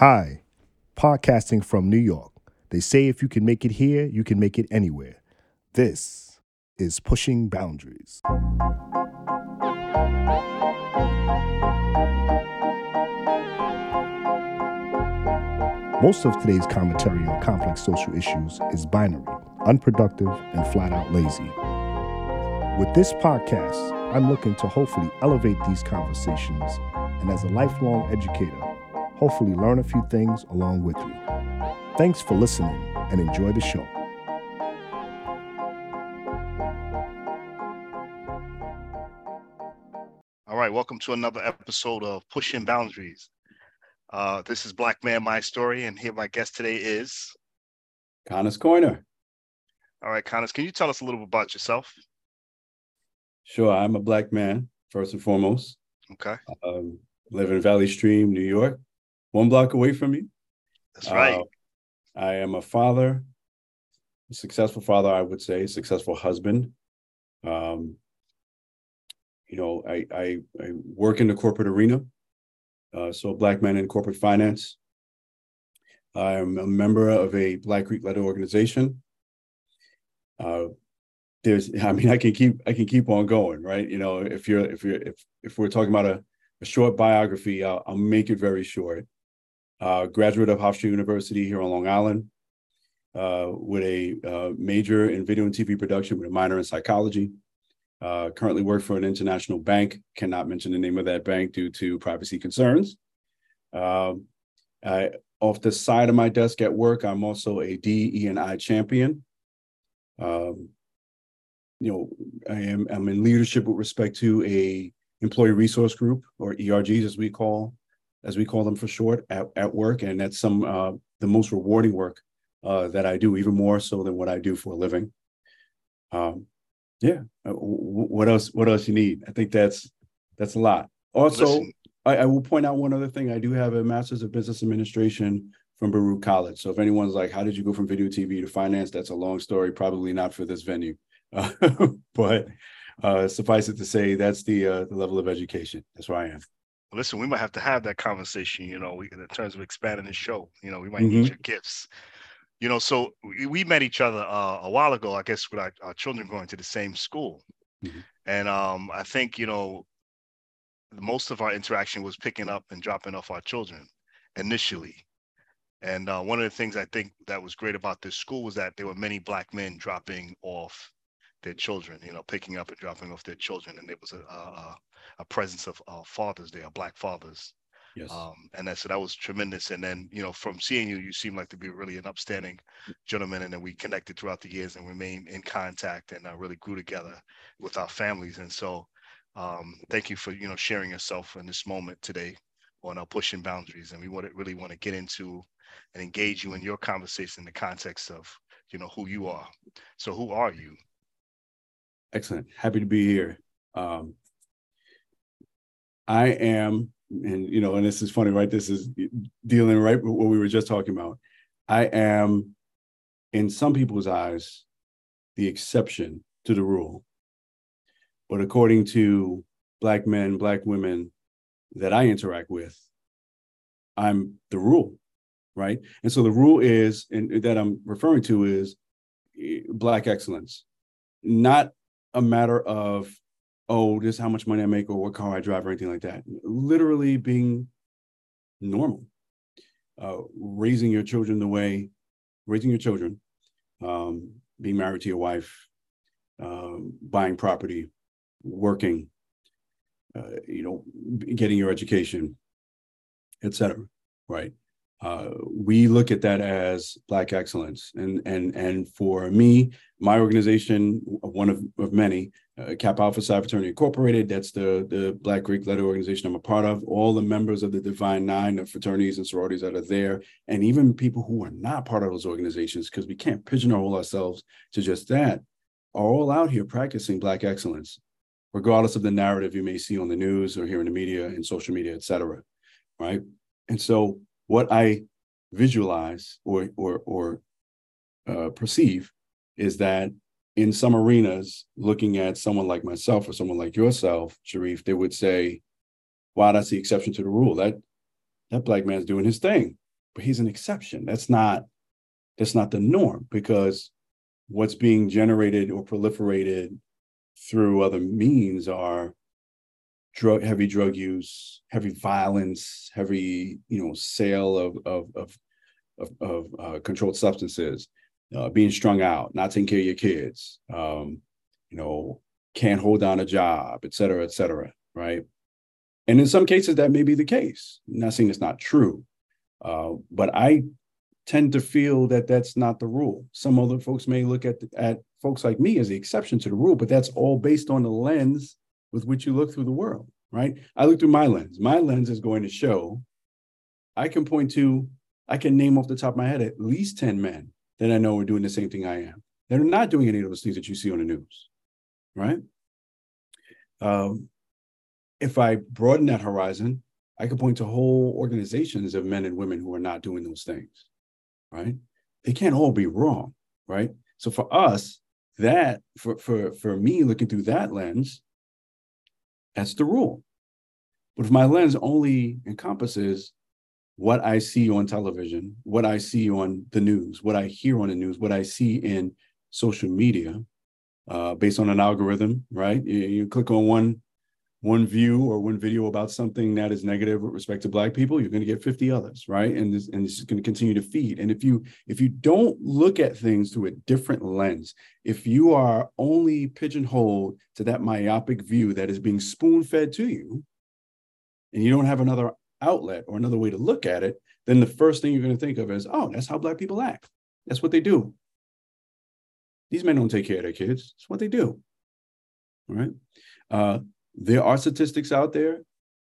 Hi, podcasting from New York. They say if you can make it here, you can make it anywhere. This is Pushing Boundaries. Most of today's commentary on complex social issues is binary, unproductive, and flat out lazy. With this podcast, I'm looking to hopefully elevate these conversations and, as a lifelong educator, hopefully learn a few things along with you. Thanks for listening and enjoy the show. All right, welcome to another episode of Pushing Boundaries. Uh, this is Black Man My Story, and here my guest today is Connis Koiner. All right, Connis, can you tell us a little bit about yourself? Sure, I'm a black man first and foremost. Okay. Um, live in Valley Stream, New York, one block away from you. That's right. Uh, I am a father, a successful father, I would say, successful husband. Um, you know, I, I, I work in the corporate arena, uh, so black man in corporate finance. I'm a member of a Black Greek letter organization. Uh, there's, I mean, I can keep, I can keep on going, right? You know, if you're, if you're, if if we're talking about a, a short biography, I'll, I'll make it very short. Uh, graduate of Hofstra University here on Long Island, uh, with a uh, major in video and TV production with a minor in psychology. Uh, currently work for an international bank. Cannot mention the name of that bank due to privacy concerns. Um, I, off the side of my desk at work, I'm also a DE and I champion. Um, you know, I am I'm in leadership with respect to a employee resource group or ERGs as we call as we call them for short at, at work, and that's some uh, the most rewarding work uh, that I do, even more so than what I do for a living. Um, yeah. Uh, what else? What else you need? I think that's that's a lot. Also, I, I, will point out one other thing. I do have a master's of business administration from Baruch College. So if anyone's like, "How did you go from video TV to finance?" That's a long story. Probably not for this venue, uh, but uh, suffice it to say, that's the uh, the level of education. That's where I am. Listen, we might have to have that conversation. You know, we, in terms of expanding the show. You know, we might mm-hmm. need your gifts you know, so we, we met each other uh, a while ago, I guess, with our, our, children going to the same school. Mm-hmm. And um, I think, you know, most of our interaction was picking up and dropping off our children initially. And uh, one of the things I think that was great about this school was that there were many black men dropping off their children, you know, picking up and dropping off their children. And there was a, a, a presence of uh, fathers there, black fathers Yes. Um, and that, so that was tremendous. And then, you know, from seeing you, you seem like to be really an upstanding gentleman. And then we connected throughout the years and remained in contact and uh, really grew together with our families. And so um, thank you for, you know, sharing yourself in this moment today on our pushing boundaries. And we want to really want to get into and engage you in your conversation in the context of, you know, who you are. So who are you? Excellent. Happy to be here. Um, I am and you know, and this is funny, right? This is dealing right with what we were just talking about. I am, in some people's eyes, the exception to the rule. But according to Black men, Black women that I interact with, I'm the rule, right? And so the rule is, and that I'm referring to is eh, Black excellence, not a matter of oh, this is how much money I make or what car I drive or anything like that. Literally being normal, uh, raising your children the way, raising your children, um, being married to your wife, uh, buying property, working, uh, you know, getting your education, etc. Right. Uh, we look at that as black excellence and and and for me my organization one of, of many uh, Kappa Alpha Psi Fraternity Incorporated. That's the, the Black Greek letter organization I'm a part of. All the members of the Divine Nine, the fraternities and sororities that are there, and even people who are not part of those organizations, because we can't pigeonhole ourselves to just that, are all out here practicing Black excellence, regardless of the narrative you may see on the news or hear in the media and social media, et cetera. Right. And so what I visualize or or or uh, perceive is that in some arenas, looking at someone like myself or someone like yourself, Sharif, they would say, wow, that's the exception to the rule. That that black man's doing his thing. but he's an exception. That's not that's not the norm because what's being generated or proliferated through other means are drug heavy drug use, heavy violence, heavy you know sale of of of of, of uh, controlled substances, uh, being strung out, not taking care of your kids, um, you know, can't hold down a job, et cetera, et cetera, right? And in some cases, that may be the case. I'm not saying it's not true, uh, but I tend to feel that that's not the rule. Some other folks may look at at folks like me as the exception to the rule, but that's all based on the lens with which you look through the world, right? I look through my lens. My lens is going to show. I can point to, I can name off the top of my head at least ten men that I know are doing the same thing I am. They're not doing any of those things that you see on the news, right? Um, if I broaden that horizon, I could point to whole organizations of men and women who are not doing those things, right? They can't all be wrong, right? So for us, that for for for me looking through that lens, that's the rule. But if my lens only encompasses what I see on television, what I see on the news, what I hear on the news, what I see in social media, uh, based on an algorithm, right? You, you click on one one view or one video about something that is negative with respect to black people you're going to get 50 others right? And this and this is going to continue to feed. And if you if you don't look at things through a different lens if you are only pigeonholed to that myopic view that is being spoon fed to you and you don't have another outlet or another way to look at it then the first thing you're going to think of is oh that's how black people act. That's what they do. These men don't take care of their kids. It's what they do. All right? Uh, there are statistics out there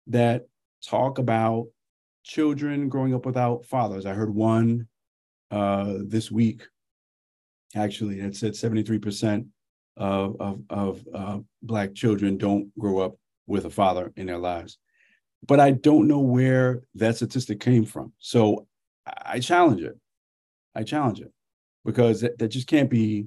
that talk about children growing up without fathers. I heard one uh, this week, actually, that said 73% of, of, of uh, Black children don't grow up with a father in their lives. But I don't know where that statistic came from. So I challenge it. I challenge it because that, that just can't be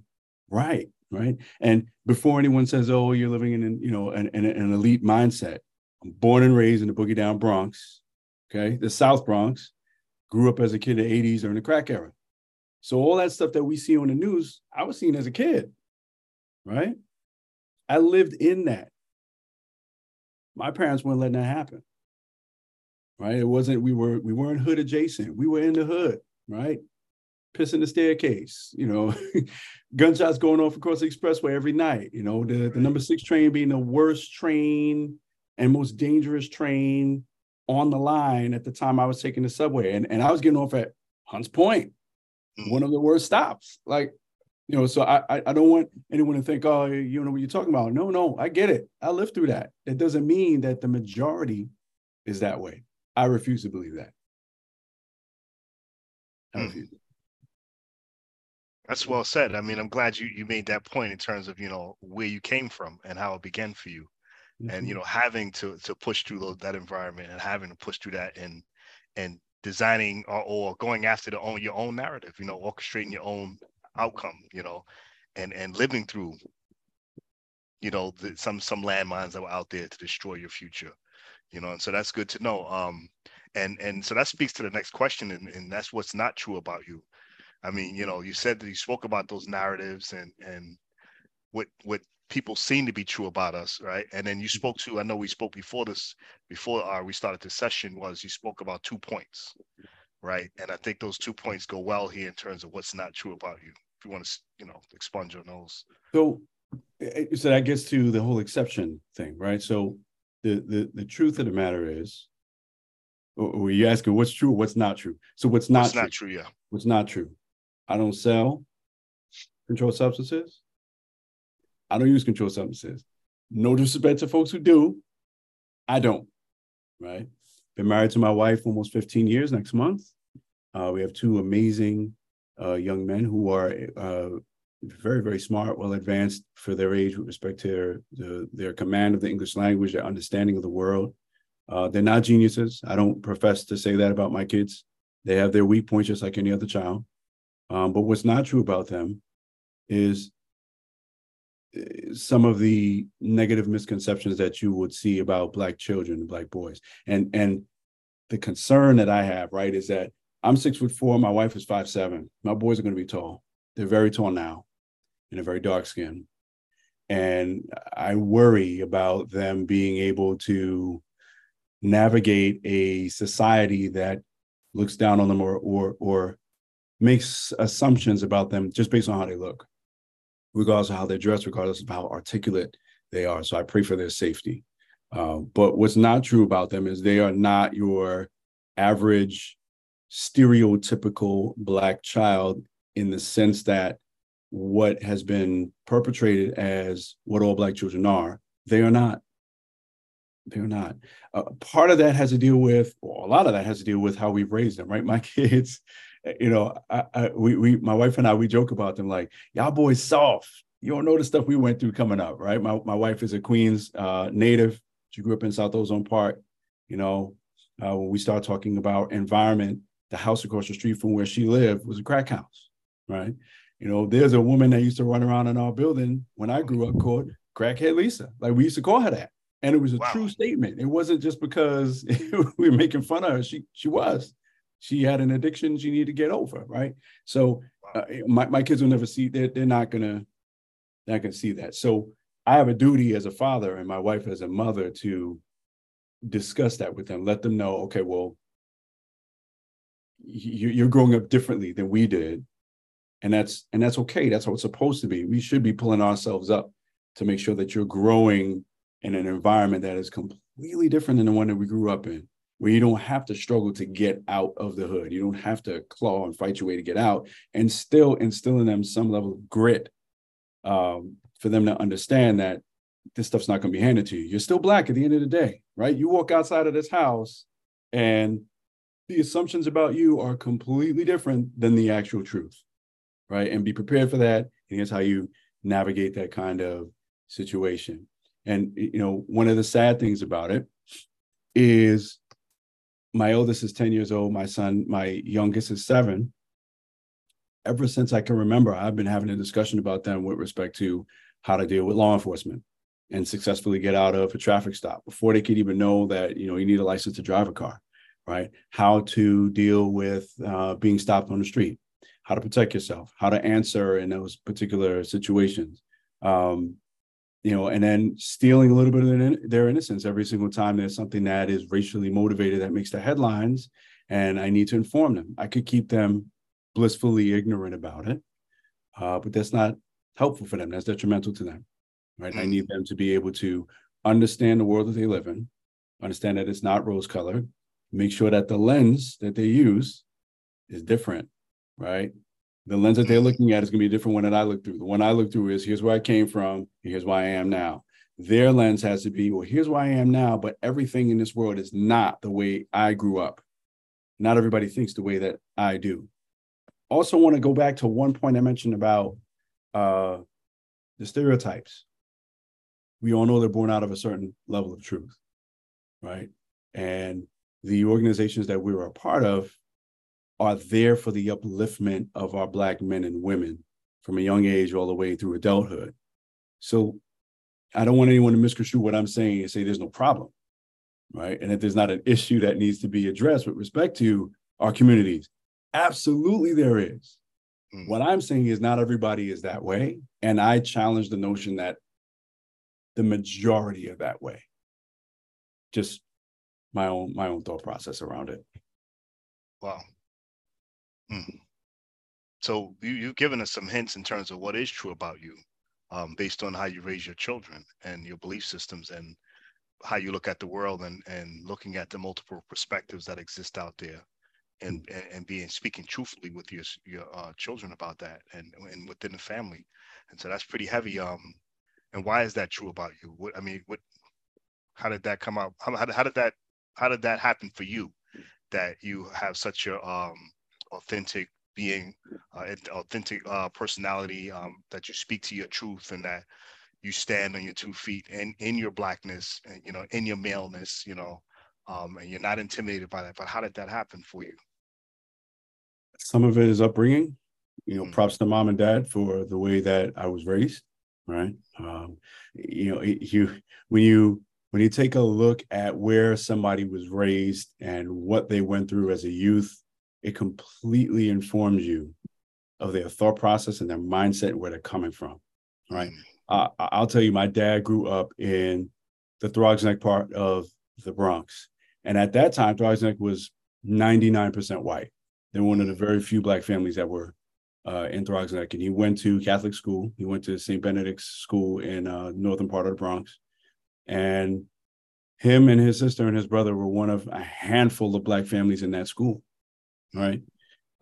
right right? And before anyone says, "Oh, you're living in an, you know an, an, an elite mindset," I'm born and raised in the boogie down Bronx, okay, the South Bronx. Grew up as a kid in the '80s during the crack era, so all that stuff that we see on the news, I was seeing as a kid, right? I lived in that. My parents weren't letting that happen, right? It wasn't we were we weren't hood adjacent. We were in the hood, right? Pissing the staircase, you know, gunshots going off across the expressway every night, you know, the, the number six train being the worst train and most dangerous train on the line at the time I was taking the subway. And, and I was getting off at Hunts Point, mm. one of the worst stops. Like, you know, so I, I don't want anyone to think, oh, you know what you're talking about. No, no, I get it. I lived through that. It doesn't mean that the majority is that way. I refuse to believe that. I mm. refuse. That's well said. I mean, I'm glad you you made that point in terms of you know where you came from and how it began for you, mm-hmm. and you mm-hmm. know having to to push through those, that environment and having to push through that and and designing or, or going after the own your own narrative. You know, orchestrating your own outcome. You know, and and living through you know the, some some landmines that were out there to destroy your future. You know, and so that's good to know. Um, and and so that speaks to the next question, and, and that's what's not true about you I mean, you know, you said that you spoke about those narratives and and what what people seem to be true about us, right? And then you spoke to, I know we spoke before this, before uh, we started this session, was you spoke about two points, right? And I think those two points go well here in terms of what's not true about you. If you want to, you know, expunge on those. So, so that gets to the whole exception thing, right? So, the the the truth of the matter is, or you asking what's true, what's not true. So, what's not what's true? not true, yeah. What's not true? I don't sell controlled substances. I don't use controlled substances. No disrespect to folks who do. I don't. Right. Been married to my wife almost 15 years next month. Uh, we have two amazing uh, young men who are uh, very, very smart, well advanced for their age with respect to their, the, their command of the English language, their understanding of the world. Uh, they're not geniuses. I don't profess to say that about my kids. They have their weak points just like any other child. Um, but what's not true about them is eh, some of the negative misconceptions that you would see about black children and black boys. And and the concern that I have, right, is that I'm six foot four. My wife is five seven. My boys are going to be tall. They're very tall now, and a very dark skin. And I worry about them being able to navigate a society that looks down on them or or or makes assumptions about them just based on how they look, regardless of how they dress, regardless of how articulate they are. So I pray for their safety. Uh, but what's not true about them is they are not your average stereotypical black child in the sense that what has been perpetrated as what all black children are, they are not. They're not. Uh, part of that has to deal with, well, a lot of that has to deal with how we've raised them, right? My kids, you know, I, I, we, we, my wife and I, we joke about them like, y'all boys soft. You don't know the stuff we went through coming up, right? My, my wife is a Queens uh, native. She grew up in South Ozone Park. You know, uh, when we start talking about environment, the house across the street from where she lived was a crack house, right? You know, there's a woman that used to run around in our building when I grew up called Crackhead Lisa. Like we used to call her that. And it was a wow. true statement. It wasn't just because we were making fun of her. She she was. She had an addiction she needed to get over, right? So uh, my, my kids will never see they're, they're not gonna not gonna see that. So I have a duty as a father and my wife as a mother to discuss that with them. Let them know, okay, well, you're growing up differently than we did and that's and that's okay that's how it's supposed to be we should be pulling ourselves up to make sure that you're growing in an environment that is completely different than the one that we grew up in where you don't have to struggle to get out of the hood you don't have to claw and fight your way to get out and still instill in them some level of grit um, for them to understand that this stuff's not going to be handed to you you're still black at the end of the day right you walk outside of this house and the assumptions about you are completely different than the actual truth right? And be prepared for that. And here's how you navigate that kind of situation. And you know, one of the sad things about it is my oldest is 10 years old, my son, my youngest is seven. Ever since I can remember, I've been having a discussion about them with respect to how to deal with law enforcement and successfully get out of a traffic stop before they could even know that you know you need a license to drive a car right how to deal with uh, being stopped on the street how to protect yourself, how to answer in those particular situations. Um, you know, and then stealing a little bit of their, innocence every single time there's something that is racially motivated that makes the headlines, and I need to inform them. I could keep them blissfully ignorant about it, uh, but that's not helpful for them. That's detrimental to them, right? I need them to be able to understand the world that they live in, understand that it's not rose colored, make sure that the lens that they use is different right? The lens that they're mm-hmm. looking at is going to be a different one that I look through. The one I look through is here's where I came from, here's where I am now. Their lens has to be, well, here's where I am now, but everything in this world is not the way I grew up. Not everybody thinks the way that I do. Also, want to go back to one point I mentioned about uh, the stereotypes. We all know they're born out of a certain level of truth, right? And the organizations that we were a part of are there for the upliftment of our Black men and women from a young age all the way through adulthood. So I don't want anyone to misconstrue what I'm saying and say there's no problem, right? And that there's not an issue that needs to be addressed with respect to our communities. Absolutely, there is. Mm. What I'm saying is not everybody is that way. And I challenge the notion that the majority are that way. Just my own my own thought process around it. Wow. Mm. So you, you've given us some hints in terms of what is true about you, um, based on how you raise your children and your belief systems and how you look at the world and and looking at the multiple perspectives that exist out there, and mm. and, and being speaking truthfully with your your uh, children about that and and within the family, and so that's pretty heavy. Um, and why is that true about you? What I mean, what? How did that come out? How, how, how did that how did that happen for you? That you have such a um authentic being, uh, authentic uh, personality, um, that you speak to your truth and that you stand on your two feet and in your blackness, and, you know, in your maleness, you know, um, and you're not intimidated by that. But how did that happen for you? Some of it is upbringing. You know, mm-hmm. props to mom and dad for the way that I was raised. Right. Um, you know, you when you when you take a look at where somebody was raised and what they went through as a youth it completely informs you of their thought process and their mindset and where they're coming from. Right. Uh, I'll tell you, my dad grew up in the Throgs Neck part of the Bronx. And at that time, Throgs Neck was 99% white. They're one of the very few black families that were uh, in Throgs Neck. And he went to Catholic school. He went to St. Benedict's School in uh, northern part of the Bronx. And him and his sister and his brother were one of a handful of black families in that school. Right.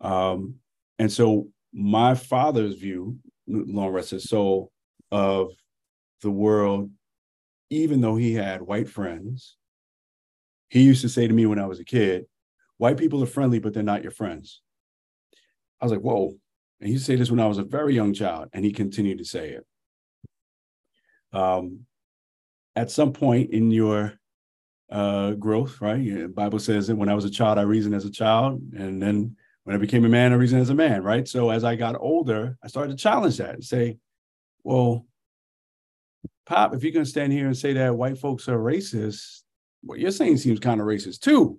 Um, and so my father's view, long rest his soul, of the world, even though he had white friends, he used to say to me when I was a kid, white people are friendly, but they're not your friends. I was like, whoa. And he said this when I was a very young child, and he continued to say it. Um, at some point in your uh, growth, right? The Bible says that when I was a child, I reasoned as a child, and then when I became a man, I reasoned as a man, right? So as I got older, I started to challenge that and say, well, Pop, if you're going to stand here and say that white folks are racist, what you're saying seems kind of racist too.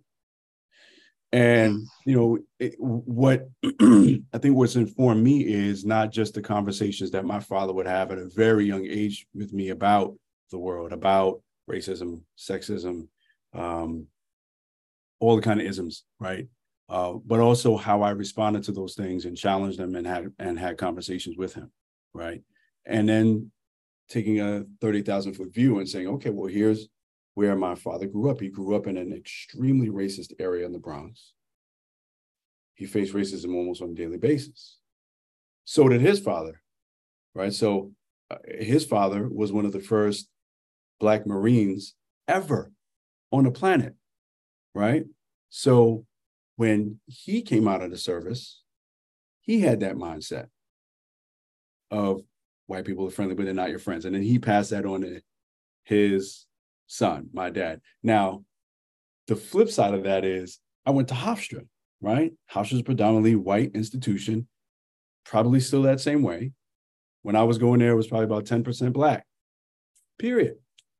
And you know it, what I think what's informed me is not just the conversations that my father would have at a very young age with me about the world, about racism, sexism, um, all the kind of isms, right? Uh, but also how I responded to those things and challenged them and had and had conversations with him, right? And then taking a thirty thousand foot view and saying, okay, well, here's where my father grew up. He grew up in an extremely racist area in the Bronx. He faced racism almost on a daily basis. So did his father, right? So uh, his father was one of the first Black Marines ever on the planet, right? So when he came out of the service, he had that mindset of white people are friendly, but they're not your friends. And then he passed that on to his son, my dad. Now, the flip side of that is I went to Hofstra, right? Hofstra's predominantly white institution, probably still that same way. When I was going there, it was probably about 10% black, period,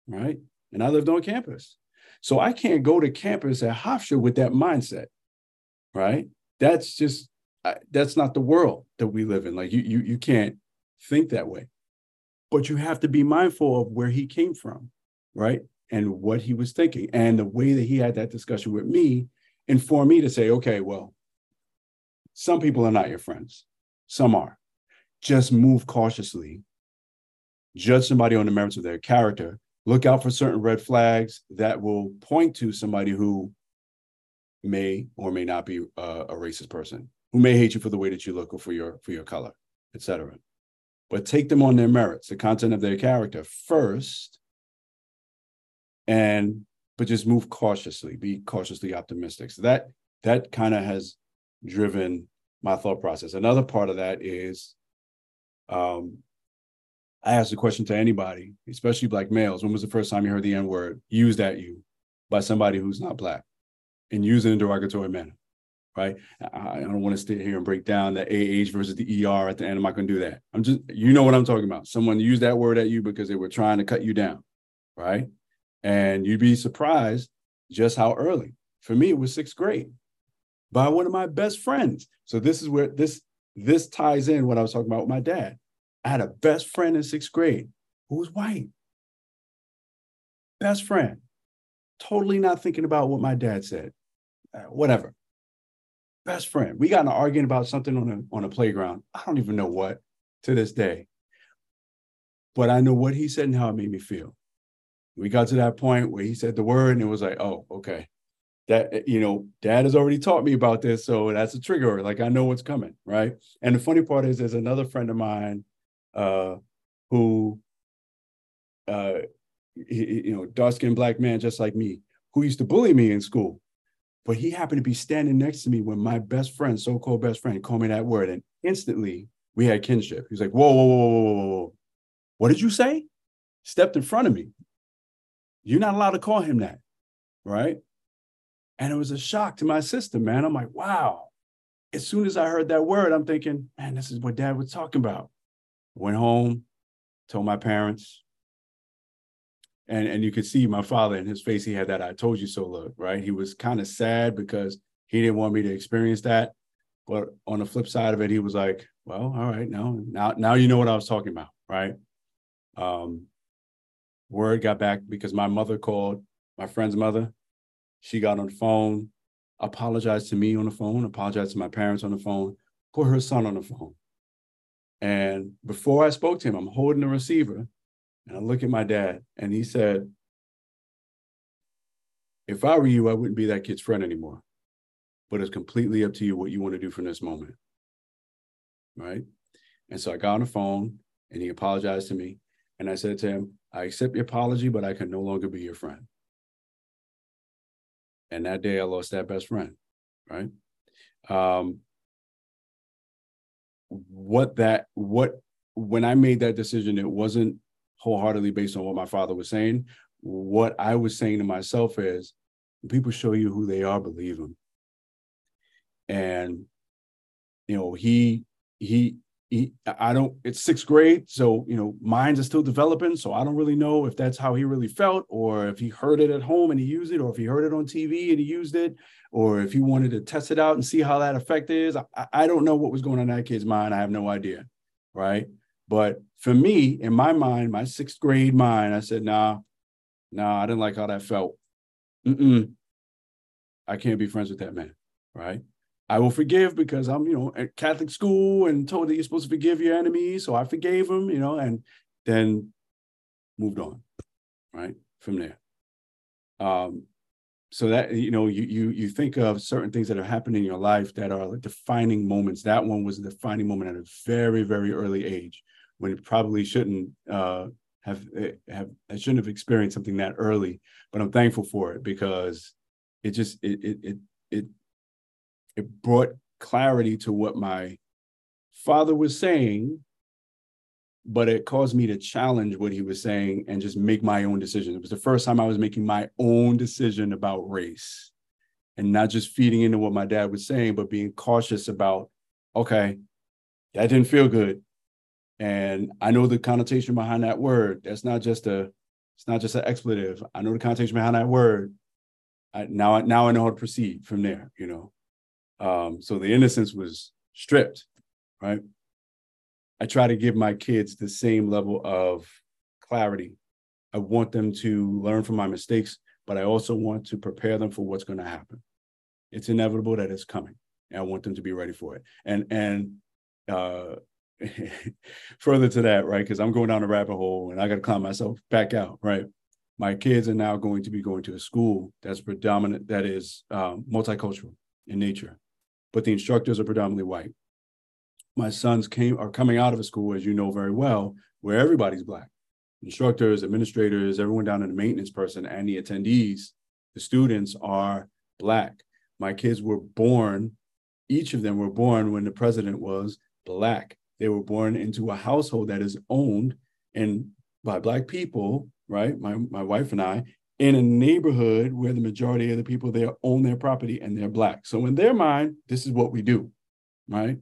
right? And I lived on campus. So I can't go to campus at Hofstra with that mindset, right? That's just, that's not the world that we live in. Like you, you, you can't think that way. But you have to be mindful of where he came from, right? and what he was thinking. And the way that he had that discussion with me informed me to say, okay, well, some people are not your friends, some are. Just move cautiously, judge somebody on the merits of their character, look out for certain red flags that will point to somebody who may or may not be a, a racist person, who may hate you for the way that you look or for your for your color, etc. But take them on their merits, the content of their character first, and but just move cautiously, be cautiously optimistic. So that that kind of has driven my thought process. Another part of that is um, I ask the question to anybody, especially black males, when was the first time you heard the N-word used at you by somebody who's not black and used in a derogatory manner? Right. I, I don't want to sit here and break down the AH versus the ER at the end. I'm not going to do that. I'm just, you know what I'm talking about. Someone used that word at you because they were trying to cut you down. Right. And you'd be surprised just how early. For me, it was sixth grade by one of my best friends. So this is where this this ties in what I was talking about with my dad. I had a best friend in sixth grade who was white. Best friend. Totally not thinking about what my dad said. Uh, whatever. Best friend. We got in an argument about something on a on a playground. I don't even know what to this day. But I know what he said and how it made me feel we got to that point where he said the word and it was like, oh, okay. That you know, dad has already taught me about this, so that's a trigger. Like I know what's coming, right? And the funny part is, there's another friend of mine uh, who, uh, he, you know, dark skinned black man just like me, who used to bully me in school, but he happened to be standing next to me when my best friend, so-called best friend, called me that word, and instantly we had kinship. He was like, "Whoa, whoa, whoa, whoa, whoa, whoa! What did you say?" Stepped in front of me. You're not allowed to call him that. Right. And it was a shock to my system, man. I'm like, wow. As soon as I heard that word, I'm thinking, man, this is what dad was talking about. Went home, told my parents. And, and you could see my father in his face, he had that I told you so look, right? He was kind of sad because he didn't want me to experience that. But on the flip side of it, he was like, well, all right, now, now, now you know what I was talking about, right? Um, word got back because my mother called my friend's mother. She got on the phone, apologized to me on the phone, apologized to my parents on the phone, put her son on the phone. And before I spoke to him, I'm holding the receiver and I look at my dad and he said, if I were you, I wouldn't be that kid's friend anymore. But it's completely up to you what you want to do from this moment. Right. And so I got on the phone and he apologized to me. And I said to him, I accept your apology, but I can no longer be your friend. And that day I lost that best friend. Right. Um, what that, what, when I made that decision, it wasn't wholeheartedly based on what my father was saying. What I was saying to myself is, people show you who they are, believe them. And you know, he he he I don't it's sixth grade, so you know, minds are still developing. So I don't really know if that's how he really felt, or if he heard it at home and he used it, or if he heard it on TV and he used it, or if he wanted to test it out and see how that effect is. I, I don't know what was going on in that kid's mind. I have no idea. Right. But for me, in my mind, my sixth grade mind, I said, nah, nah, I didn't like how that felt. Mm-mm. I can't be friends with that man, right? I will forgive because I'm, you know, at Catholic school and told that you're supposed to forgive your enemies. So I forgave him, you know, and then moved on, right? From there. Um, so that you know, you you you think of certain things that have happened in your life that are like defining moments. That one was a defining moment at a very, very early age when it probably shouldn't uh, have eh, have I shouldn't have experienced something that early. But I'm thankful for it because it just it it it it, it brought clarity to what my father was saying but it caused me to challenge what he was saying and just make my own decision. It was the first time I was making my own decision about race and not just feeding into what my dad was saying, but being cautious about, okay, that didn't feel good. And I know the connotation behind that word. That's not just a, it's not just an expletive. I know the connotation behind that word. I, now, now I know how to proceed from there. You know, um, so the innocence was stripped, right? I try to give my kids the same level of clarity. I want them to learn from my mistakes, but I also want to prepare them for what's going to happen. It's inevitable that it's coming, and I want them to be ready for it. And and uh, further to that, right? Because I'm going down a rabbit hole, and I got to climb myself back out, right? my kids are now going to be going to a school that's predominant, that is um, multicultural in nature, but the instructors are predominantly white. My sons came are coming out of a school, as you know very well, where everybody's black. Instructors, administrators, everyone down to the maintenance person and the attendees, the students are black. My kids were born, each of them were born when the president was black. They were born into a household that is owned and by black people right? My my wife and I in a neighborhood where the majority of the people there own their property and they're black. So in their mind, this is what we do, right?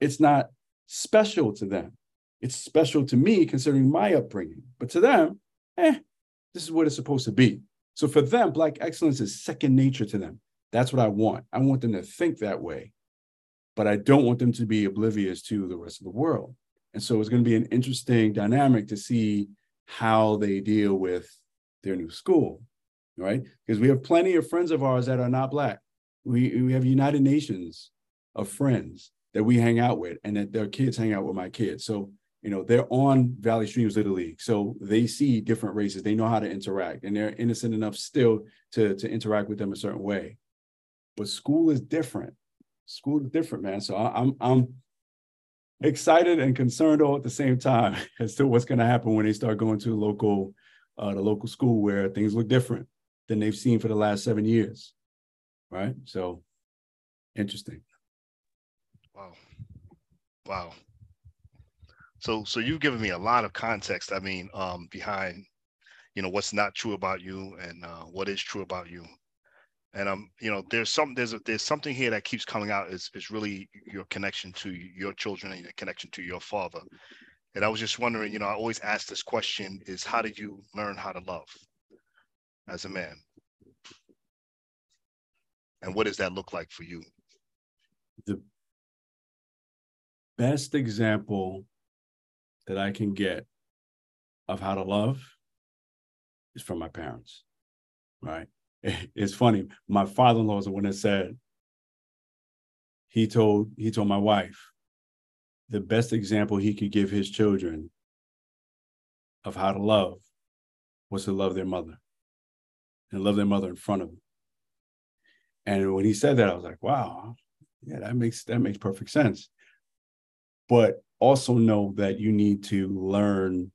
It's not special to them. It's special to me considering my upbringing, but to them, eh, this is what it's supposed to be. So for them, black excellence is second nature to them. That's what I want. I want them to think that way, but I don't want them to be oblivious to the rest of the world. And so it's going to be an interesting dynamic to see how they deal with their new school, right? Because we have plenty of friends of ours that are not Black. We, we have United Nations of friends that we hang out with and that their kids hang out with my kids. So, you know, they're on Valley Streams Little League. So they see different races. They know how to interact and they're innocent enough still to, to interact with them a certain way. But school is different. School is different, man. So I, I'm I'm excited and concerned all at the same time as to what's going to happen when they start going to local, uh, the local school where things look different than they've seen for the last seven years. Right. So interesting. Wow. Wow. So, so you've given me a lot of context. I mean, um, behind, you know, what's not true about you and uh, what is true about you and um you know there's some there's a, there's something here that keeps coming out is is really your connection to your children and your connection to your father and i was just wondering you know i always ask this question is how did you learn how to love as a man and what does that look like for you the best example that I can get of how to love is from my parents, right? It's funny. My father-in-law is the one that said he told he told my wife the best example he could give his children of how to love was to love their mother and love their mother in front of them. And when he said that, I was like, wow, yeah, that makes that makes perfect sense. But also know that you need to learn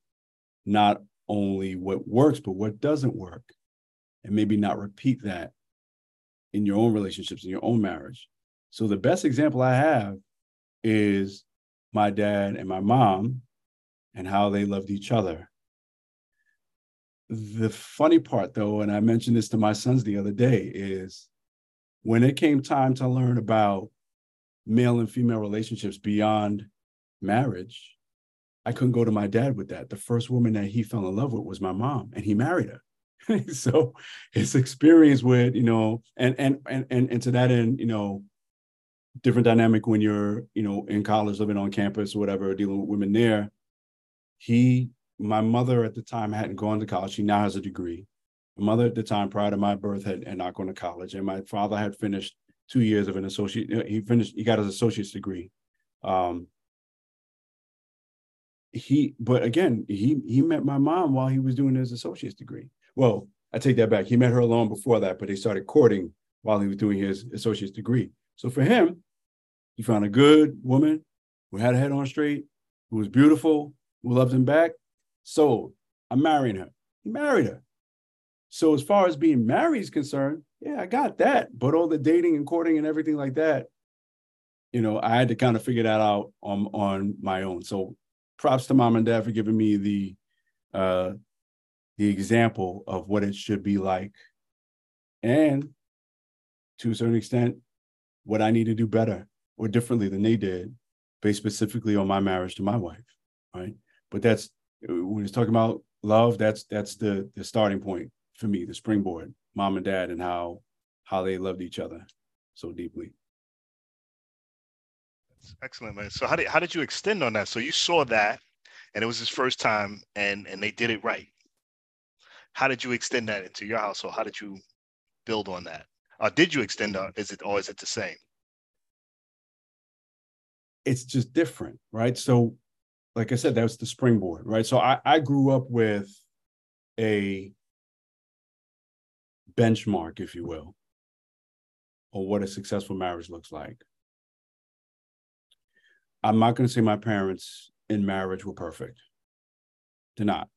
not only what works, but what doesn't work. And maybe not repeat that in your own relationships, in your own marriage. So the best example I have is my dad and my mom and how they loved each other. The funny part, though, and I mentioned this to my sons the other day, is when it came time to learn about male and female relationships beyond marriage, I couldn't go to my dad with that. The first woman that he fell in love with was my mom, and he married her. so his experience with, you know, and and and and, and to that end, you know, different dynamic when you're, you know, in college, living on campus, or whatever, dealing with women there. He, my mother at the time hadn't gone to college. She now has a degree. My mother at the time, prior to my birth, had, had not gone to college, and my father had finished two years of an associate. He finished. He got his associate's degree. Um, he, but again, he he met my mom while he was doing his associate's degree. Well, I take that back. He met her long before that, but they started courting while he was doing his associate's degree. So for him, he found a good woman who had her head on straight, who was beautiful, who loved him back. So I'm marrying her. He married her. So as far as being married is concerned, yeah, I got that. But all the dating and courting and everything like that, you know, I had to kind of figure that out on on my own. So props to mom and dad for giving me the uh the example of what it should be like. And to a certain extent, what I need to do better or differently than they did, based specifically on my marriage to my wife. Right. But that's when he's talking about love, that's that's the the starting point for me, the springboard, mom and dad and how how they loved each other so deeply. Excellent, man. So how did how did you extend on that? So you saw that, and it was his first time, and and they did it right. How did you extend that into your household? How did you build on that? Or did you extend on? Is it or is it the same? It's just different, right? So, like I said, that was the springboard, right? So I I grew up with a benchmark, if you will, or what a successful marriage looks like. I'm not going to say my parents in marriage were perfect. They're not.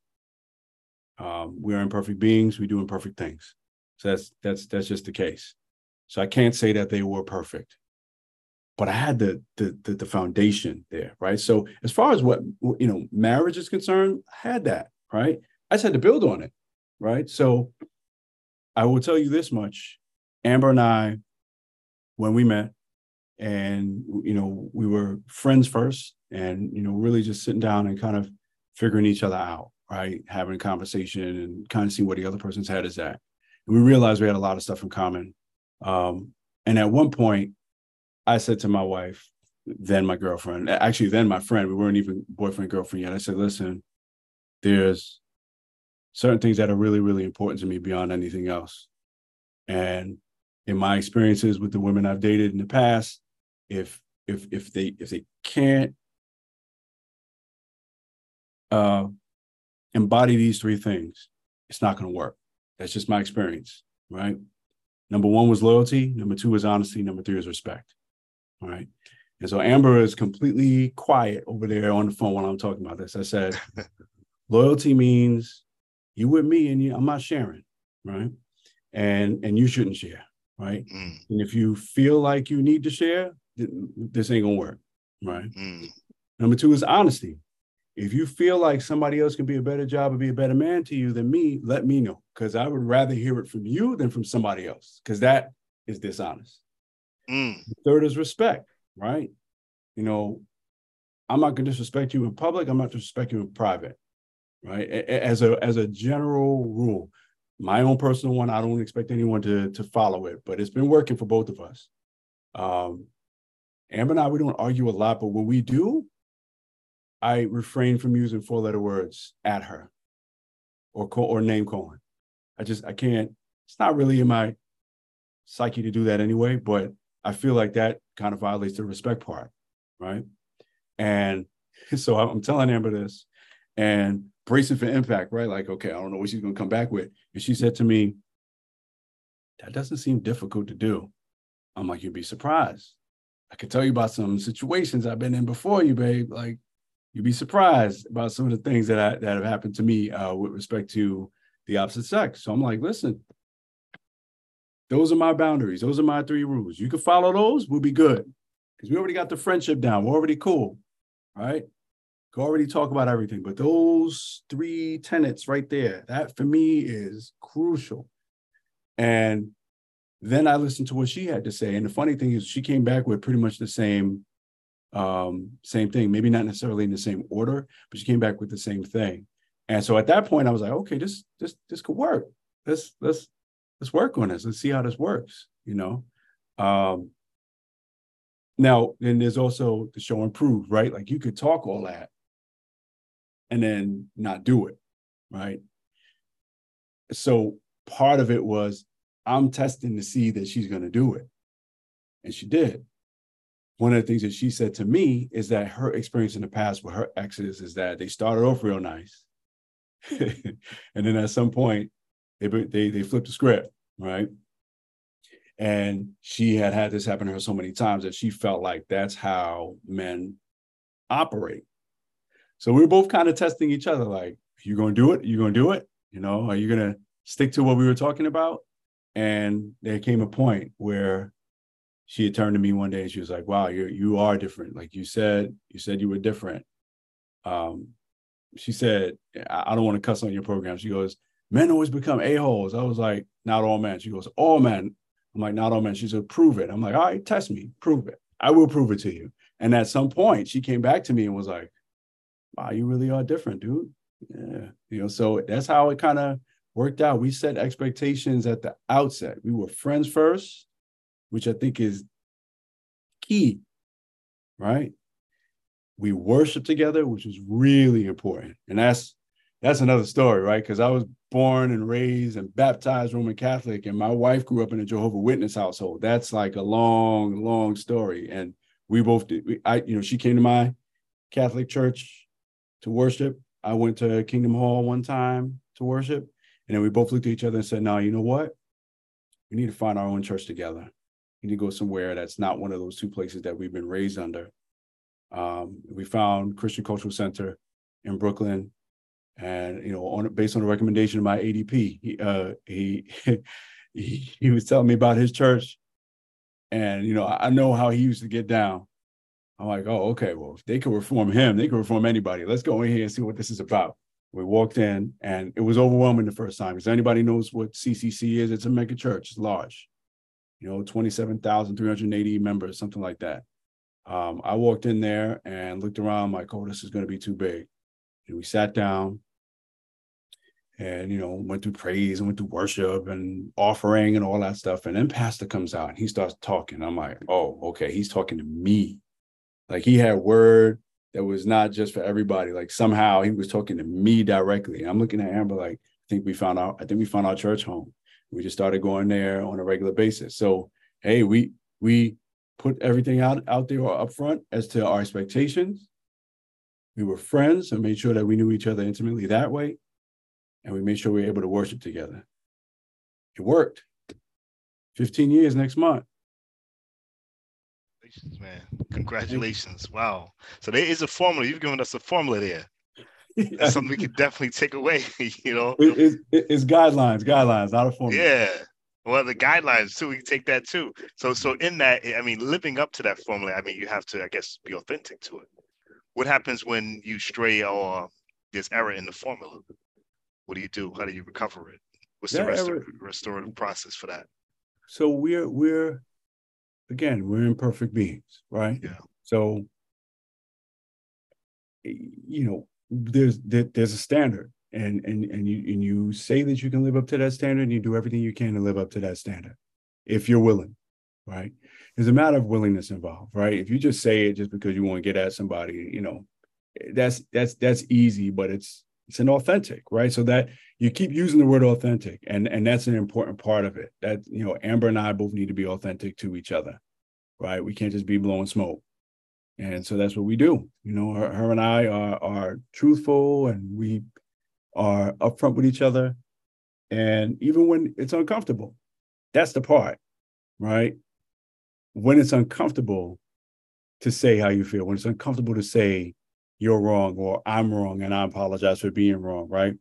Um, we're imperfect beings. We do imperfect things. So that's that's that's just the case. So I can't say that they were perfect, but I had the the the, the foundation there, right? So as far as what you know, marriage is concerned, I had that, right? I just had to build on it, right? So I will tell you this much: Amber and I, when we met, and you know we were friends first and you know really just sitting down and kind of figuring each other out right having a conversation and kind of seeing where the other person's head is at and we realized we had a lot of stuff in common um, and at one point i said to my wife then my girlfriend actually then my friend we weren't even boyfriend girlfriend yet i said listen there's certain things that are really really important to me beyond anything else and in my experiences with the women i've dated in the past if if if they if they can't uh, embody these three things, it's not going to work. That's just my experience, right? Number one was loyalty. Number two was honesty. Number three is respect. All right. And so Amber is completely quiet over there on the phone while I'm talking about this. I said, loyalty means you with me and you, I'm not sharing, right? And and you shouldn't share, right? Mm. And if you feel like you need to share, this ain't gonna work, right? Mm. Number two is honesty. If you feel like somebody else can be a better job or be a better man to you than me, let me know because I would rather hear it from you than from somebody else because that is dishonest. Mm. Third is respect, right? You know, I'm not gonna disrespect you in public. I'm not disrespect you in private, right? As a as a general rule, my own personal one, I don't expect anyone to to follow it, but it's been working for both of us. Um, Amber and I, we don't argue a lot, but when we do, I refrain from using four letter words at her or call or name calling. I just I can't. It's not really in my psyche to do that anyway. But I feel like that kind of violates the respect part, right? And so I'm telling Amber this, and bracing for impact, right? Like, okay, I don't know what she's gonna come back with. And she said to me, "That doesn't seem difficult to do." I'm like, "You'd be surprised. I could tell you about some situations I've been in before you, babe. Like, you'd be surprised about some of the things that I, that have happened to me uh, with respect to the opposite sex. So I'm like, listen, those are my boundaries. Those are my three rules. You can follow those, we'll be good. Because we already got the friendship down. We're already cool. Right? Can already talk about everything. But those three tenets right there, that for me is crucial. And then I listened to what she had to say. And the funny thing is she came back with pretty much the same um, same thing, maybe not necessarily in the same order, but she came back with the same thing. And so at that point, I was like, okay, this this this could work. Let's let's let's work on this. Let's see how this works. You know. Um, now, then there's also the show and prove, right? Like you could talk all that and then not do it, right? So part of it was I'm testing to see that she's going to do it. And she did one of the things that she said to me is that her experience in the past with her exes is that they started off real nice, and then at some point they they they flipped the script, right? And she had had this happen to her so many times that she felt like that's how men operate. So we were both kind of testing each other, like, you gonna do it? You gonna do it? You know, are you gonna stick to what we were talking about? And there came a point where she had turned to me one day and she was like, "Wow, you you are different. Like you said, you said you were different." Um, she said, I don't want to cuss on your program." She goes, "Men always become a holes." I was like, "Not all men." She goes, "All men." I'm like, "Not all men." She said, "Prove it." I'm like, "All right, test me, prove it. I will prove it to you." And at some point, she came back to me and was like, "Wow, you really are different, dude." Yeah, you know. So that's how it kind of worked out. We set expectations at the outset. We were friends first which I think is key, right? We worship together, which is really important. And that's that's another story, right? Because I was born and raised and baptized Roman Catholic, and my wife grew up in a Jehovah Witness household. That's like a long, long story. And we both did. We, I, you know, she came to my Catholic church to worship. I went to Kingdom Hall one time to worship, and then we both looked at each other and said, "No, you know what? We need to find our own church together." We need to go somewhere that's not one of those two places that we've been raised under. Um, we found Christian Cultural Center in Brooklyn, and you know, on based on the recommendation of my ADP, he uh, he, he he was telling me about his church, and you know, I know how he used to get down. I'm like, oh, okay, well, if they could reform him, they could reform anybody. Let's go in here and see what this is about. We walked in, and it was overwhelming the first time. Because anybody knows what CCC is, it's a mega church. It's large you know, 27,380 members, something like that. Um, I walked in there and looked around, like, oh, this is going to be too big. And we sat down and, you know, went through praise and went through worship and offering and all that stuff. And then Pastor comes out and he starts talking. I'm like, oh, okay, he's talking to me. Like he had word that was not just for everybody. Like somehow he was talking to me directly. I'm looking at Amber like, I think we found out, I think we found our church home we just started going there on a regular basis. So hey, we we put everything out out there up front as to our expectations. We were friends and made sure that we knew each other intimately that way. And we made sure we were able to worship together. It worked. 15 years next month. Congratulations, man. Congratulations. Wow. So there is a formula. You've given us a formula there. That's something we could definitely take away. You know, it, it, it's guidelines, guidelines, not a formula. Yeah. Well, the guidelines too. We can take that too. So, so in that, I mean, living up to that formula, I mean, you have to, I guess, be authentic to it. What happens when you stray or there's error in the formula? What do you do? How do you recover it? What's the rest error, restorative process for that? So we're we're again we're imperfect beings, right? Yeah. So you know there's there's a standard and and and you and you say that you can live up to that standard and you do everything you can to live up to that standard if you're willing right there's a matter of willingness involved, right? If you just say it just because you want to get at somebody, you know, that's that's that's easy, but it's it's an authentic, right? So that you keep using the word authentic, and and that's an important part of it. That you know, Amber and I both need to be authentic to each other, right? We can't just be blowing smoke, and so that's what we do. You know, her, her and I are are truthful, and we are upfront with each other, and even when it's uncomfortable, that's the part, right? When it's uncomfortable to say how you feel, when it's uncomfortable to say you're wrong or I'm wrong and I apologize for being wrong, right?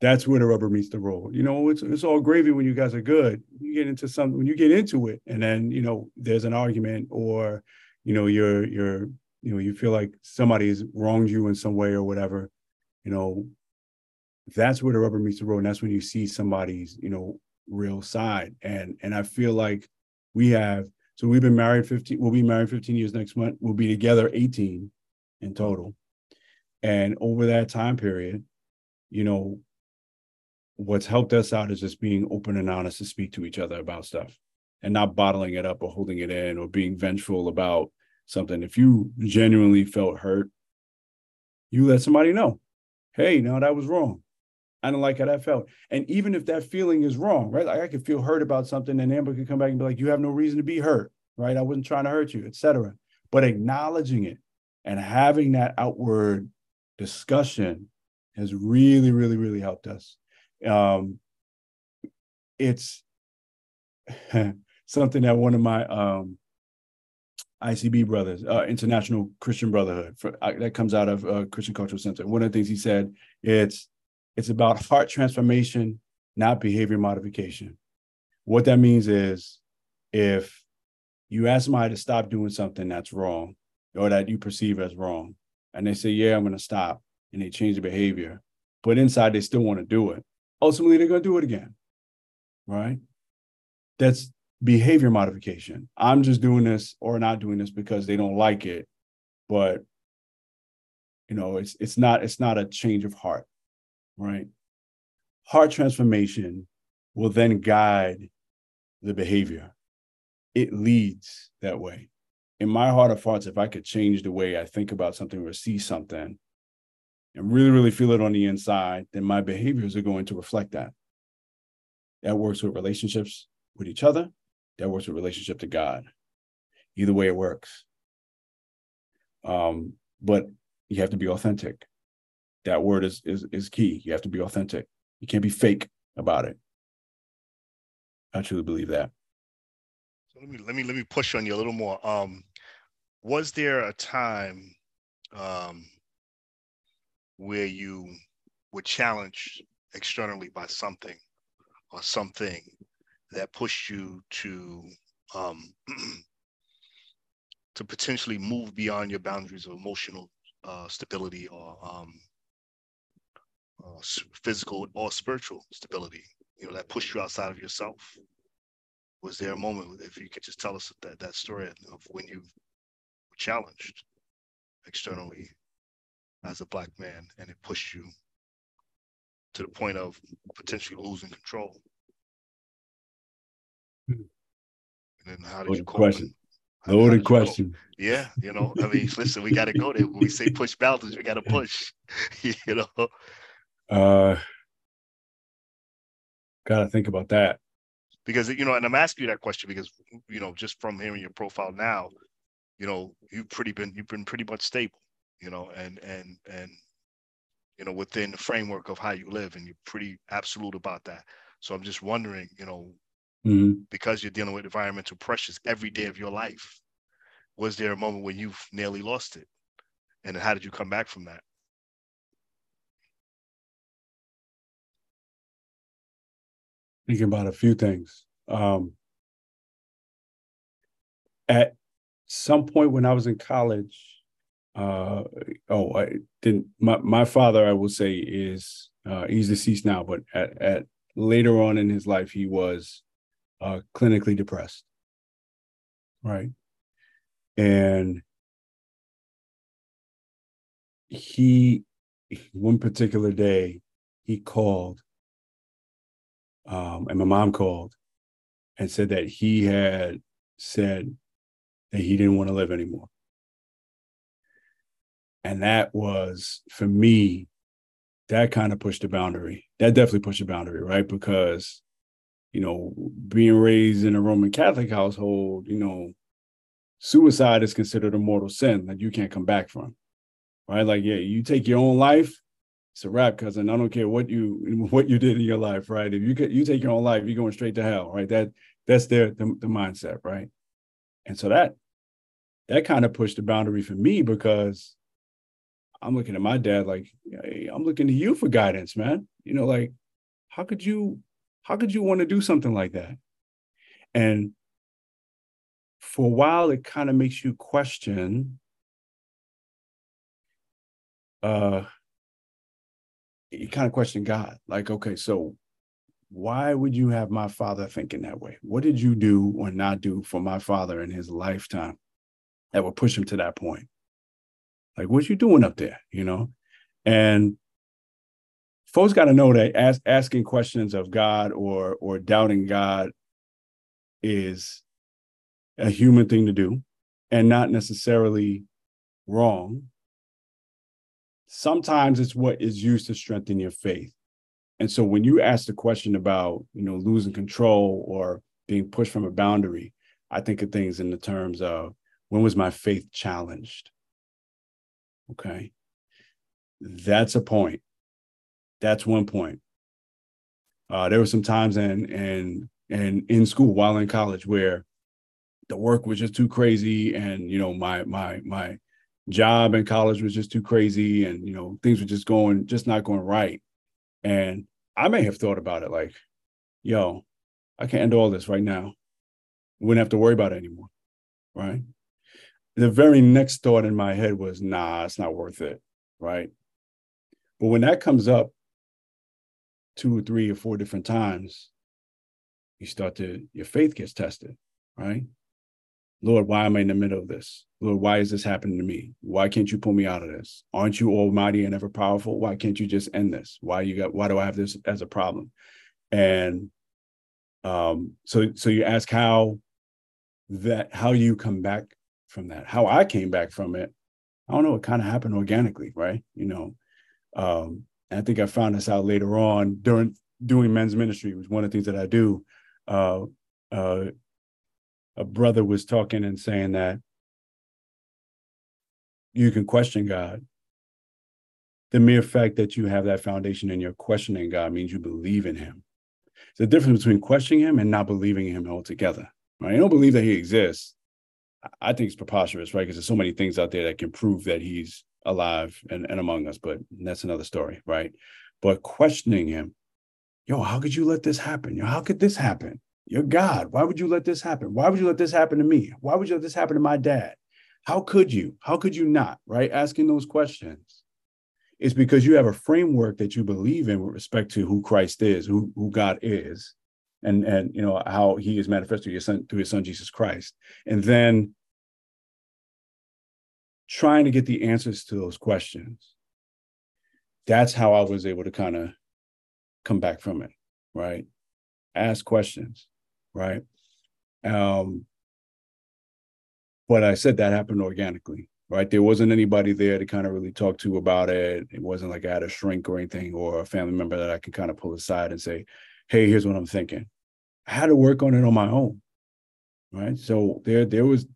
That's where the rubber meets the road. You know, it's it's all gravy when you guys are good. You get into something when you get into it, and then you know there's an argument, or you know you're you're you know you feel like somebody's wronged you in some way or whatever. You know, that's where the rubber meets the road, and that's when you see somebody's you know real side. And and I feel like we have so we've been married 15. We'll be married 15 years next month. We'll be together 18 in total. And over that time period, you know, what's helped us out is just being open and honest to speak to each other about stuff and not bottling it up or holding it in or being vengeful about something. If you genuinely felt hurt, you let somebody know, hey, no, that was wrong. I don't like how that felt. And even if that feeling is wrong, right? Like I could feel hurt about something and Amber could come back and be like, you have no reason to be hurt, right? I wasn't trying to hurt you, etc. But acknowledging it and having that outward discussion has really, really, really helped us. Um, it's something that one of my um, ICB brothers, uh, International Christian Brotherhood, for, uh, that comes out of uh, Christian Cultural Center. One of the things he said, it's it's about heart transformation, not behavior modification. What that means is, if you ask somebody to stop doing something that's wrong, or that you perceive as wrong. And they say, yeah, I'm going to stop. And they change the behavior. But inside, they still want to do it. Ultimately, they're going to do it again. Right? That's behavior modification. I'm just doing this or not doing this because they don't like it. But you know, it's it's not it's not a change of heart, right? Heart transformation will then guide the behavior. It leads that way in my heart of hearts, if I could change the way I think about something or see something and really, really feel it on the inside, then my behaviors are going to reflect that. That works with relationships with each other, that works with relationship to God. Either way, it works. Um, but you have to be authentic. That word is, is is key. You have to be authentic. You can't be fake about it. I truly believe that. So let me let me let me push on you a little more. Um, was there a time um, where you were challenged externally by something or something that pushed you to um, to potentially move beyond your boundaries of emotional uh, stability or um, uh, physical or spiritual stability you know that pushed you outside of yourself was there a moment if you could just tell us that that story of when you were challenged externally as a black man and it pushed you to the point of potentially losing control hmm. and then how did Loaded you cope question Loaded question. Yeah, you know, I mean, listen, we got to go there. When we say push boundaries, we got to push. you know. Uh, gotta think about that because you know, and I'm asking you that question because you know, just from hearing your profile now, you know, you've pretty been you've been pretty much stable, you know, and and and you know, within the framework of how you live, and you're pretty absolute about that. So I'm just wondering, you know, mm-hmm. because you're dealing with environmental pressures every day of your life, was there a moment when you've nearly lost it, and how did you come back from that? Thinking about a few things. Um, at some point when I was in college, uh, oh, I didn't. My my father, I will say, is uh, he's deceased now, but at at later on in his life, he was uh, clinically depressed, right? And he, one particular day, he called um, and my mom called and said that he had said that he didn't want to live anymore. And that was for me, that kind of pushed the boundary. That definitely pushed the boundary, right? Because, you know, being raised in a Roman Catholic household, you know, suicide is considered a mortal sin that you can't come back from. Right? Like, yeah, you take your own life, it's a wrap, cousin. I don't care what you what you did in your life, right? If you could you take your own life, you're going straight to hell, right? That that's their the, the mindset, right? And so that that kind of pushed the boundary for me because I'm looking at my dad like, hey, I'm looking to you for guidance, man. You know, like, how could you, how could you want to do something like that? And for a while, it kind of makes you question, uh, you kind of question God. Like, okay, so why would you have my father thinking that way? What did you do or not do for my father in his lifetime that would push him to that point? Like, what you doing up there? You know? And folks got to know that as, asking questions of God or or doubting God is a human thing to do and not necessarily wrong. Sometimes it's what is used to strengthen your faith. And so when you ask the question about, you know, losing control or being pushed from a boundary, I think of things in the terms of when was my faith challenged? Okay. That's a point. That's one point. Uh, there were some times in in and in school while in college where the work was just too crazy and you know my my my job in college was just too crazy and you know things were just going just not going right and i may have thought about it like yo i can't end all this right now wouldn't have to worry about it anymore right the very next thought in my head was, nah, it's not worth it. Right. But when that comes up two or three or four different times, you start to, your faith gets tested. Right. Lord, why am I in the middle of this? Lord, why is this happening to me? Why can't you pull me out of this? Aren't you almighty and ever powerful? Why can't you just end this? Why you got why do I have this as a problem? And um, so so you ask how that how you come back from that. How I came back from it, I don't know. It kind of happened organically, right? You know, um, I think I found this out later on during doing men's ministry. Was one of the things that I do. Uh, uh, a brother was talking and saying that you can question God. The mere fact that you have that foundation and you're questioning God means you believe in Him. There's a difference between questioning Him and not believing Him altogether. Right? You don't believe that He exists. I think it's preposterous, right? Because there's so many things out there that can prove that he's alive and, and among us, but that's another story, right? But questioning him, yo, how could you let this happen? Yo, how could this happen? You're God. Why would you let this happen? Why would you let this happen to me? Why would you let this happen to my dad? How could you? How could you not? Right? Asking those questions. It's because you have a framework that you believe in with respect to who Christ is, who, who God is, and and you know how he is manifested through, son, through his son Jesus Christ. And then trying to get the answers to those questions. That's how I was able to kind of come back from it, right? Ask questions, right? Um, but I said that happened organically, right? There wasn't anybody there to kind of really talk to about it. It wasn't like I had a shrink or anything or a family member that I can kind of pull aside and say, hey, here's what I'm thinking. I had to work on it on my own. Right. So there there was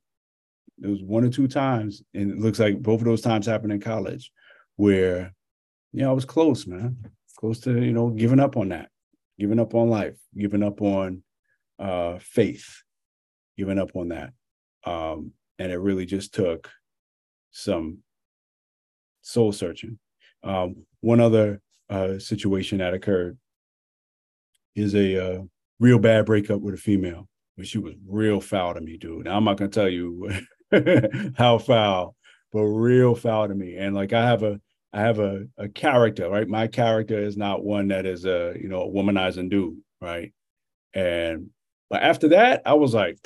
there was one or two times, and it looks like both of those times happened in college, where, know, I was close, man, close to you know giving up on that, giving up on life, giving up on uh, faith, giving up on that, um, and it really just took some soul searching. Um, one other uh, situation that occurred is a uh, real bad breakup with a female. But she was real foul to me, dude. Now, I'm not gonna tell you how foul, but real foul to me. And like I have a I have a, a character, right? My character is not one that is a you know a womanizing dude, right? And but after that, I was like,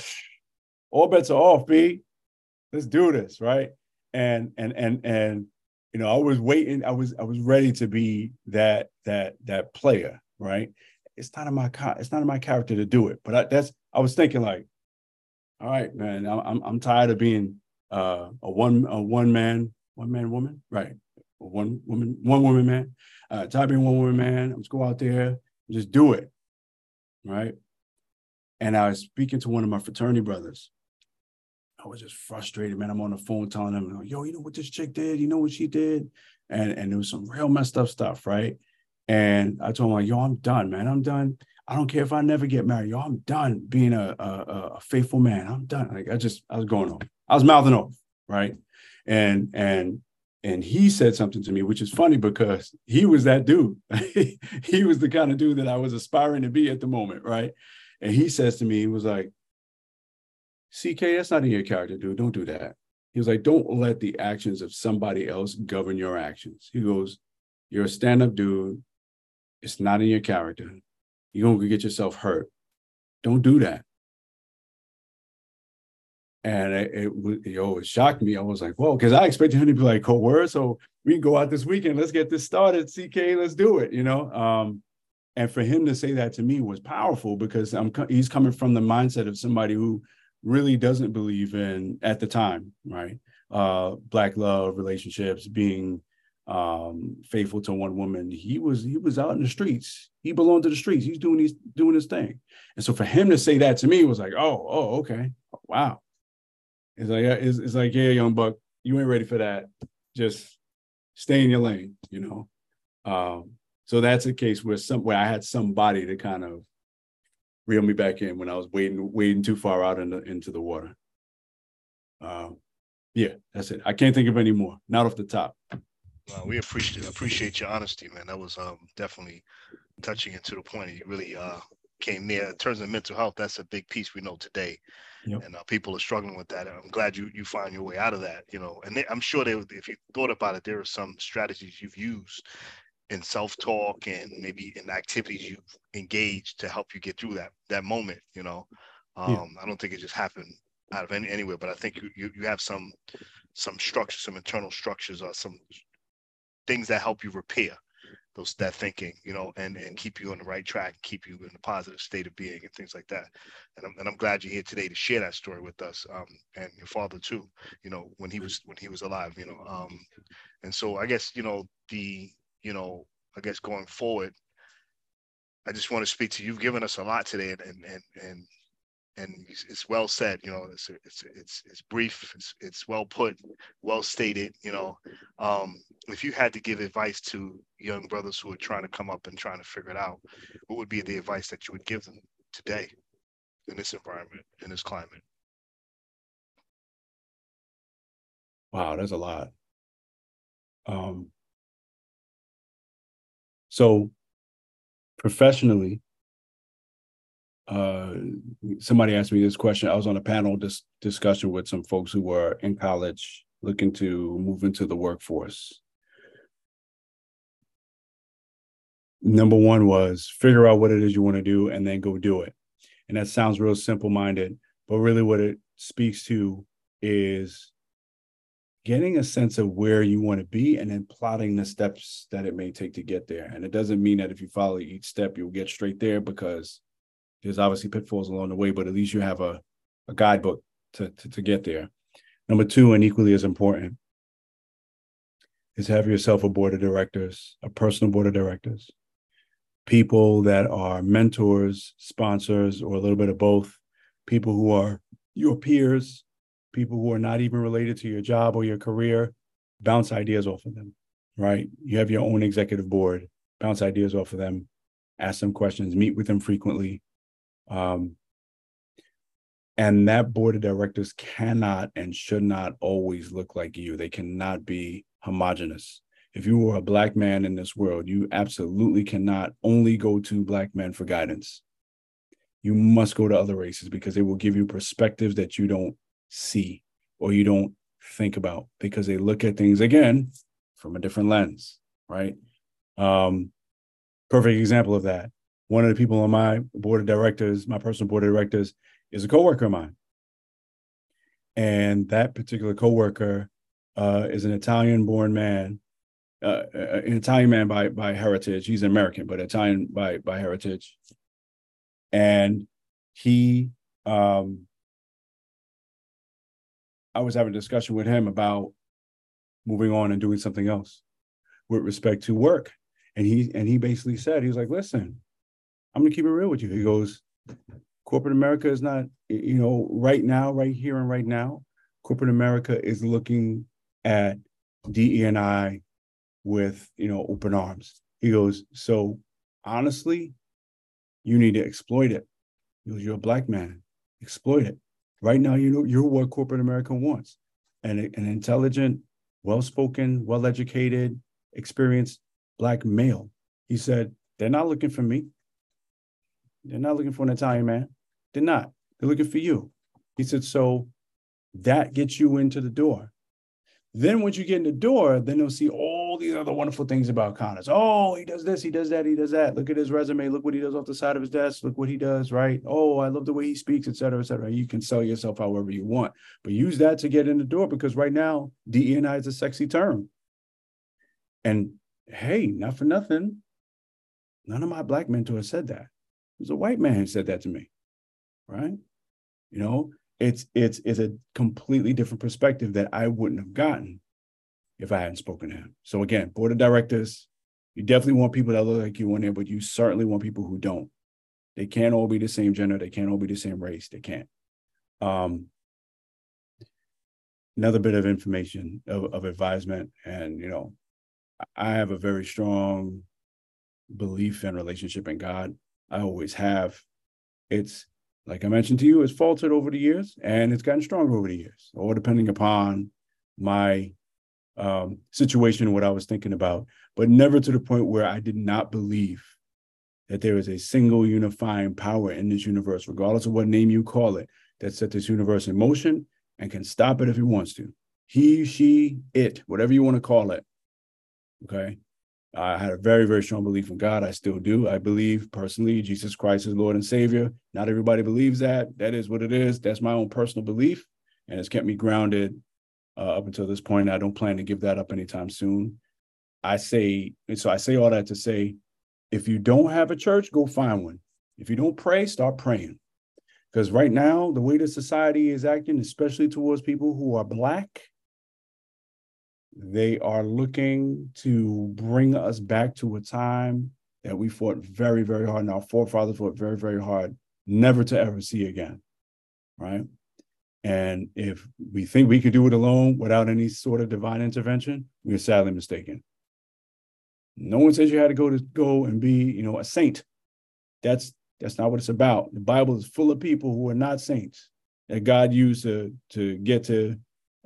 all bets are off, B. Let's do this, right? And and and and you know, I was waiting. I was I was ready to be that that that player, right? It's not in my it's not in my character to do it, but I, that's I was thinking like, all right, man, I'm I'm tired of being uh, a one a one man one man woman, right? One woman one woman man. Uh, tired of being one woman man. I'm just go out there, just do it, right? And I was speaking to one of my fraternity brothers. I was just frustrated, man. I'm on the phone telling him, yo, you know what this chick did? You know what she did? And and it was some real messed up stuff, right? And I told him, like, yo, I'm done, man. I'm done. I don't care if I never get married. Yo, I'm done being a, a, a faithful man. I'm done. Like I just, I was going off. I was mouthing off, right? And and and he said something to me, which is funny because he was that dude. he was the kind of dude that I was aspiring to be at the moment, right? And he says to me, he was like, CK, that's not in your character, dude. Don't do that. He was like, don't let the actions of somebody else govern your actions. He goes, You're a stand-up dude. It's not in your character. You're gonna get yourself hurt. Don't do that. And it, it, it shocked me. I was like, whoa, because I expected him to be like, cold. So we can go out this weekend. Let's get this started. CK, let's do it, you know? Um, and for him to say that to me was powerful because I'm he's coming from the mindset of somebody who really doesn't believe in at the time, right? Uh, black love, relationships, being um, faithful to one woman. He was he was out in the streets. He belonged to the streets. He's doing his doing his thing. And so for him to say that to me was like, oh, oh, okay, wow. It's like it's, it's like, yeah, young buck, you ain't ready for that. Just stay in your lane, you know. Um, so that's a case where some where I had somebody to kind of reel me back in when I was wading wading too far out in the, into the water. Um, yeah, that's it. I can't think of any more. Not off the top. Well, we appreciate appreciate your honesty, man. That was um, definitely touching and to the point. You really uh, came near. In terms of mental health, that's a big piece we know today, yep. and uh, people are struggling with that. I'm glad you you find your way out of that. You know, and they, I'm sure they, if you thought about it, there are some strategies you've used in self-talk and maybe in activities you engage to help you get through that that moment. You know, um, yeah. I don't think it just happened out of any anywhere, but I think you, you you have some some structure, some internal structures, or some things that help you repair those that thinking, you know, and and keep you on the right track, keep you in a positive state of being, and things like that. And I'm and I'm glad you're here today to share that story with us, um, and your father too. You know, when he was when he was alive, you know, um, and so I guess you know the you know I guess going forward, I just want to speak to you. You've given us a lot today, and and and and and it's well said. You know, it's it's it's it's brief. It's it's well put, well stated. You know, um, if you had to give advice to young brothers who are trying to come up and trying to figure it out, what would be the advice that you would give them today in this environment, in this climate? Wow, that's a lot. Um, so professionally, uh, somebody asked me this question. I was on a panel dis- discussion with some folks who were in college looking to move into the workforce. Number one was figure out what it is you want to do and then go do it. And that sounds real simple minded, but really what it speaks to is getting a sense of where you want to be and then plotting the steps that it may take to get there. And it doesn't mean that if you follow each step, you'll get straight there because there's obviously pitfalls along the way, but at least you have a, a guidebook to, to, to get there. Number two, and equally as important, is have yourself a board of directors, a personal board of directors, people that are mentors, sponsors, or a little bit of both, people who are your peers, people who are not even related to your job or your career, bounce ideas off of them, right? You have your own executive board, bounce ideas off of them, ask them questions, meet with them frequently, um, and that board of directors cannot and should not always look like you. They cannot be homogenous. If you are a black man in this world, you absolutely cannot only go to black men for guidance. You must go to other races because they will give you perspectives that you don't see or you don't think about because they look at things again from a different lens, right? Um, perfect example of that one of the people on my board of directors, my personal board of directors, is a coworker of mine. And that particular coworker uh, is an Italian-born man, uh, uh, an Italian man by by heritage. He's an American, but Italian by by heritage. And he um, I was having a discussion with him about moving on and doing something else with respect to work. And he and he basically said, he was like, listen, I'm gonna keep it real with you. He goes, corporate America is not, you know, right now, right here and right now, corporate America is looking at DEI with, you know, open arms. He goes, so honestly, you need to exploit it. He goes, you're a black man, exploit it. Right now, you know, you're what corporate America wants. And an intelligent, well-spoken, well-educated, experienced black male. He said, they're not looking for me. They're not looking for an Italian man. They're not. They're looking for you. He said, so that gets you into the door. Then once you get in the door, then they'll see all these other wonderful things about Connis. Oh, he does this, he does that, he does that. Look at his resume. Look what he does off the side of his desk. Look what he does, right? Oh, I love the way he speaks, et cetera, et cetera. You can sell yourself however you want, but use that to get in the door because right now, DEI is a sexy term. And hey, not for nothing, none of my black mentors said that. It was a white man who said that to me, right? You know, it's it's it's a completely different perspective that I wouldn't have gotten if I hadn't spoken to him. So again, board of directors, you definitely want people that look like you in there, but you certainly want people who don't. They can't all be the same gender. They can't all be the same race. They can't. Um, another bit of information of, of advisement, and you know, I have a very strong belief and relationship in God. I always have. It's like I mentioned to you, it's faltered over the years and it's gotten stronger over the years, or depending upon my um, situation, what I was thinking about, but never to the point where I did not believe that there is a single unifying power in this universe, regardless of what name you call it, that set this universe in motion and can stop it if he wants to. He, she, it, whatever you want to call it. Okay. I had a very, very strong belief in God. I still do. I believe personally Jesus Christ is Lord and Savior. Not everybody believes that. That is what it is. That's my own personal belief. And it's kept me grounded uh, up until this point. I don't plan to give that up anytime soon. I say, and so I say all that to say, if you don't have a church, go find one. If you don't pray, start praying. Because right now, the way the society is acting, especially towards people who are Black, they are looking to bring us back to a time that we fought very, very hard, and our forefathers fought very, very hard, never to ever see again. Right. And if we think we could do it alone without any sort of divine intervention, we're sadly mistaken. No one says you had to go to go and be, you know, a saint. That's that's not what it's about. The Bible is full of people who are not saints that God used to to get to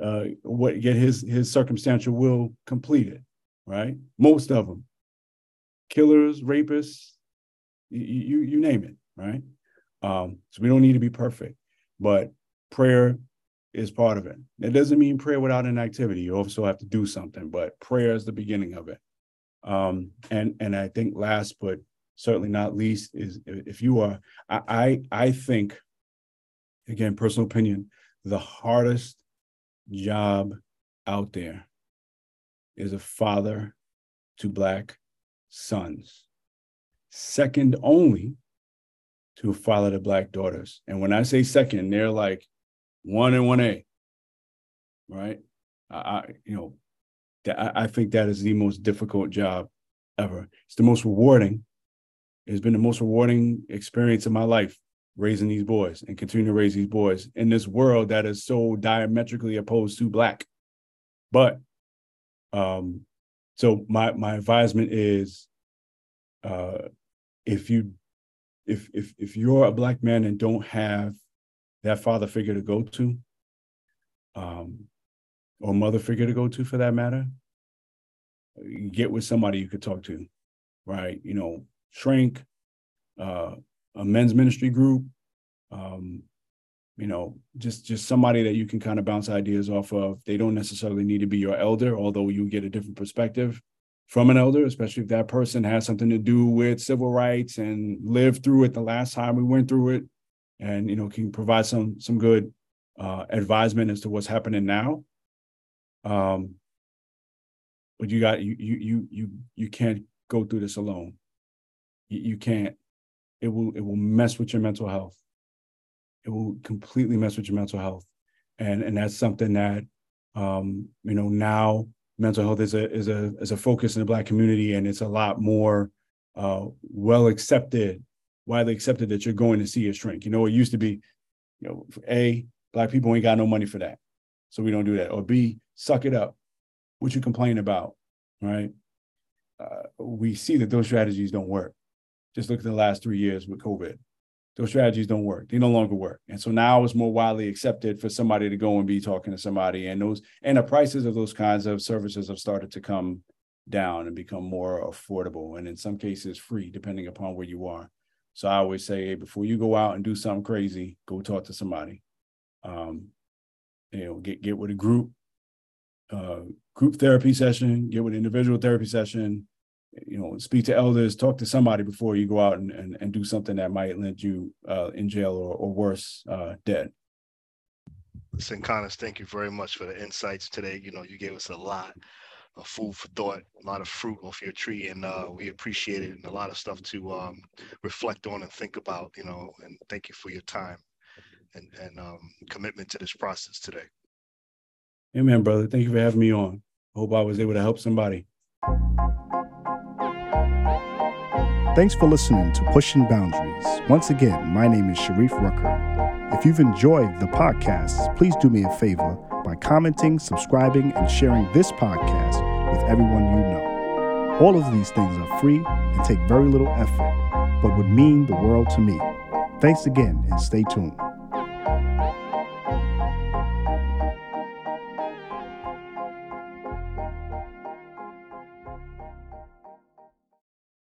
uh, what get his his circumstantial will completed, right? Most of them, killers, rapists, you you, you name it, right? Um, so we don't need to be perfect, but prayer is part of it. It doesn't mean prayer without an activity. You also have to do something, but prayer is the beginning of it. Um, and and I think last but certainly not least is if you are, I I, I think, again, personal opinion, the hardest job out there is a father to Black sons, second only to a father to Black daughters. And when I say second, they're like one and one A, right? I, I you know, that I think that is the most difficult job ever. It's the most rewarding. It's been the most rewarding experience of my life raising these boys and continue to raise these boys in this world that is so diametrically opposed to black. But um, so my my advisement is uh if you if if if you're a black man and don't have that father figure to go to, um, or mother figure to go to for that matter, get with somebody you could talk to, right? You know, shrink, uh, a men's ministry group, um, you know, just just somebody that you can kind of bounce ideas off of. They don't necessarily need to be your elder, although you get a different perspective from an elder, especially if that person has something to do with civil rights and lived through it the last time we went through it, and you know can provide some some good uh, advisement as to what's happening now. Um, but you got you you you you you can't go through this alone. You, you can't it will it will mess with your mental health. It will completely mess with your mental health. and and that's something that um, you know now mental health is a is a is a focus in the black community, and it's a lot more uh, well accepted, widely accepted that you're going to see a shrink. You know, it used to be, you know, a black people ain't got no money for that, so we don't do that. Or b suck it up. What you complain about, right? Uh, we see that those strategies don't work. Just look at the last three years with COVID those strategies don't work. They no longer work. And so now it's more widely accepted for somebody to go and be talking to somebody. And those and the prices of those kinds of services have started to come down and become more affordable and in some cases free, depending upon where you are. So I always say, hey, before you go out and do something crazy, go talk to somebody. Um, you know, get get with a group, uh, group therapy session, get with an individual therapy session, you know, speak to elders, talk to somebody before you go out and, and, and do something that might land you uh, in jail or, or worse, uh, dead. Listen, Connis, thank you very much for the insights today. You know, you gave us a lot of food for thought, a lot of fruit off your tree, and uh, we appreciate it and a lot of stuff to um, reflect on and think about, you know, and thank you for your time and, and um, commitment to this process today. Amen, brother. Thank you for having me on. Hope I was able to help somebody. Thanks for listening to Pushing Boundaries. Once again, my name is Sharif Rucker. If you've enjoyed the podcast, please do me a favor by commenting, subscribing, and sharing this podcast with everyone you know. All of these things are free and take very little effort, but would mean the world to me. Thanks again and stay tuned.